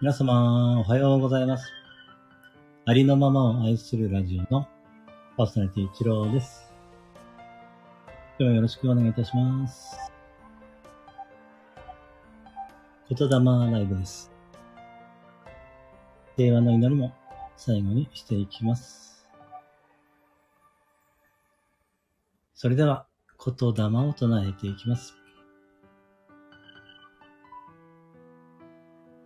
皆様、おはようございます。ありのままを愛するラジオのパーソナリティ一郎です。今日もよろしくお願いいたします。言霊ライブです。平和の祈りも最後にしていきます。それでは、言霊を唱えていきます。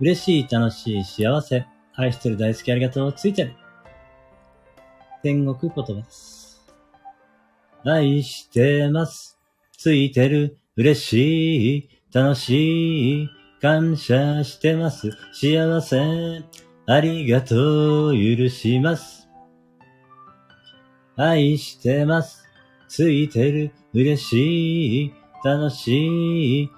嬉しい、楽しい、幸せ、愛してる、大好き、ありがとう、ついてる。天国言葉です。愛してます。ついてる。嬉しい。楽しい。感謝してます。幸せ。ありがとう。許します。愛してます。ついてる。嬉しい。楽しい。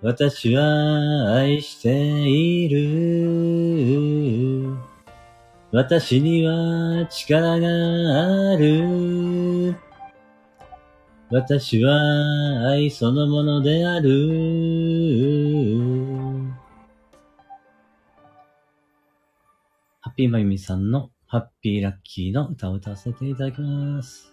私は愛している。私には力がある。私は愛そのものである。ハッピーマユミさんのハッピーラッキーの歌を歌わせていただきます。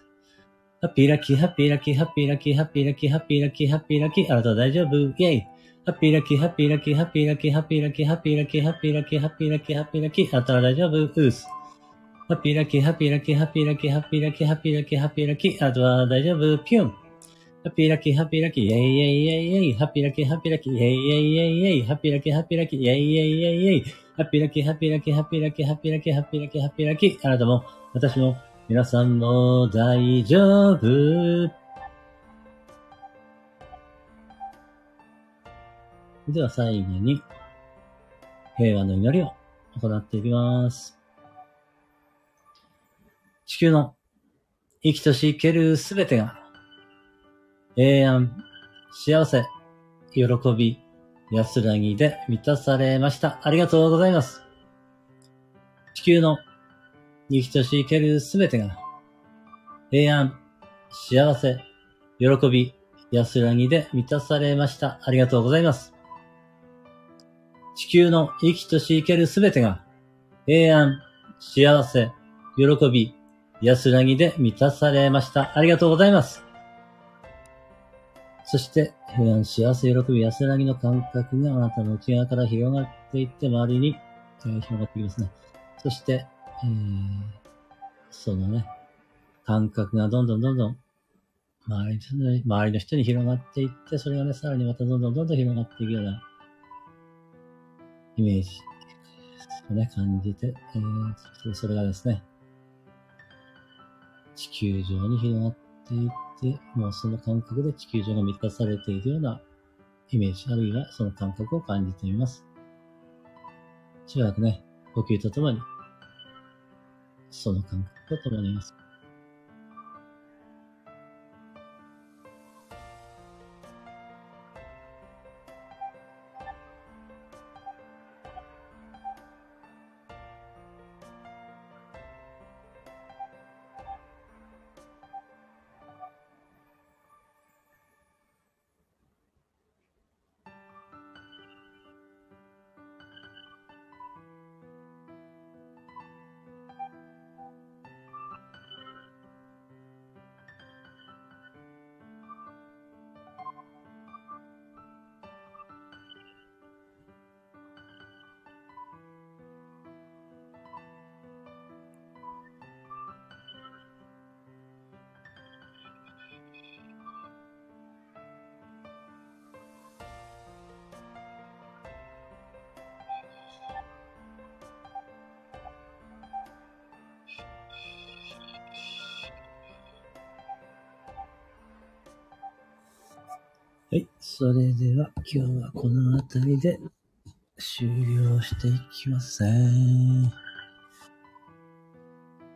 ハッピーラッキー、ハッピーラッキー、ハッピーラッキー、ハッピーラッキー、ハッピーラッキー、ハッピーラッキー、あなた大丈夫？イェイハッピーラッキー、ハッピーラッキー、ハッピーラッキー、ハッピーラッキー、ハッピーラッキー、ハッピーラッキー、ハッピーラッキー、ハッピーラッキー、あなたは大丈夫ウース。ハッピーラッキー、ハッピーラッキー、ハッピーラッキー、ハッピーラッキー、ハッピーラッキー、ハッピーラッキー、あなたは大丈夫ピュン。ハッピーラッキー、ハッピーラッキー、イェイイェイイェイイェイ、ハッピーラッキー、ハッピーラッキー、イェイイェイイェイイェイ、ハッピーラッキー、ハッピーラッキー、イェイイェイイェイイェイ、ハッピーラッキー、ハッピーラッキー、ハッピーラッキー、ハッピーラッキー、ハッピーラッキー、ハッピーラッキー、あなたも、私も、皆さんも大丈夫。では最後に、平和の祈りを行っていきます。地球の生きとし生けるすべてが、平安、幸せ、喜び、安らぎで満たされました。ありがとうございます。地球の生きとし生けるすべてが、平安、幸せ、喜び、安らぎで満たされました。ありがとうございます。地球の生きとし生けるすべてが、平安、幸せ、喜び、安らぎで満たされました。ありがとうございます。そして、平安、幸せ、喜び、安らぎの感覚があなたの内側から広がっていって、周りに、えー広がっていきますね。そして、えー、そのね、感覚がどんどんどんどん、周りの人に、周りの人に広がっていって、それがね、さらにまたどんどんどんどん広がっていくような、イメージをね、感じて、えー、それがですね、地球上に広がっていって、もうその感覚で地球上が満たされているようなイメージ、あるいはその感覚を感じてみます。しばらくね、呼吸とともに、その感覚とともにいます。はい。それでは今日はこの辺りで終了していきますね。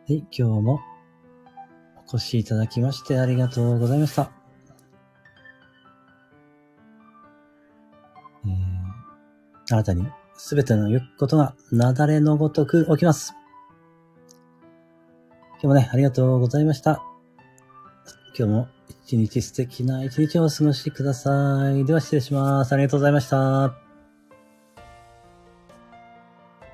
はい。今日もお越しいただきましてありがとうございました。えー、新たにすべての良きことが雪崩のごとく起きます。今日もね、ありがとうございました。今日も一日素敵な一日をお過ごしください。では失礼します。ありがとうございました。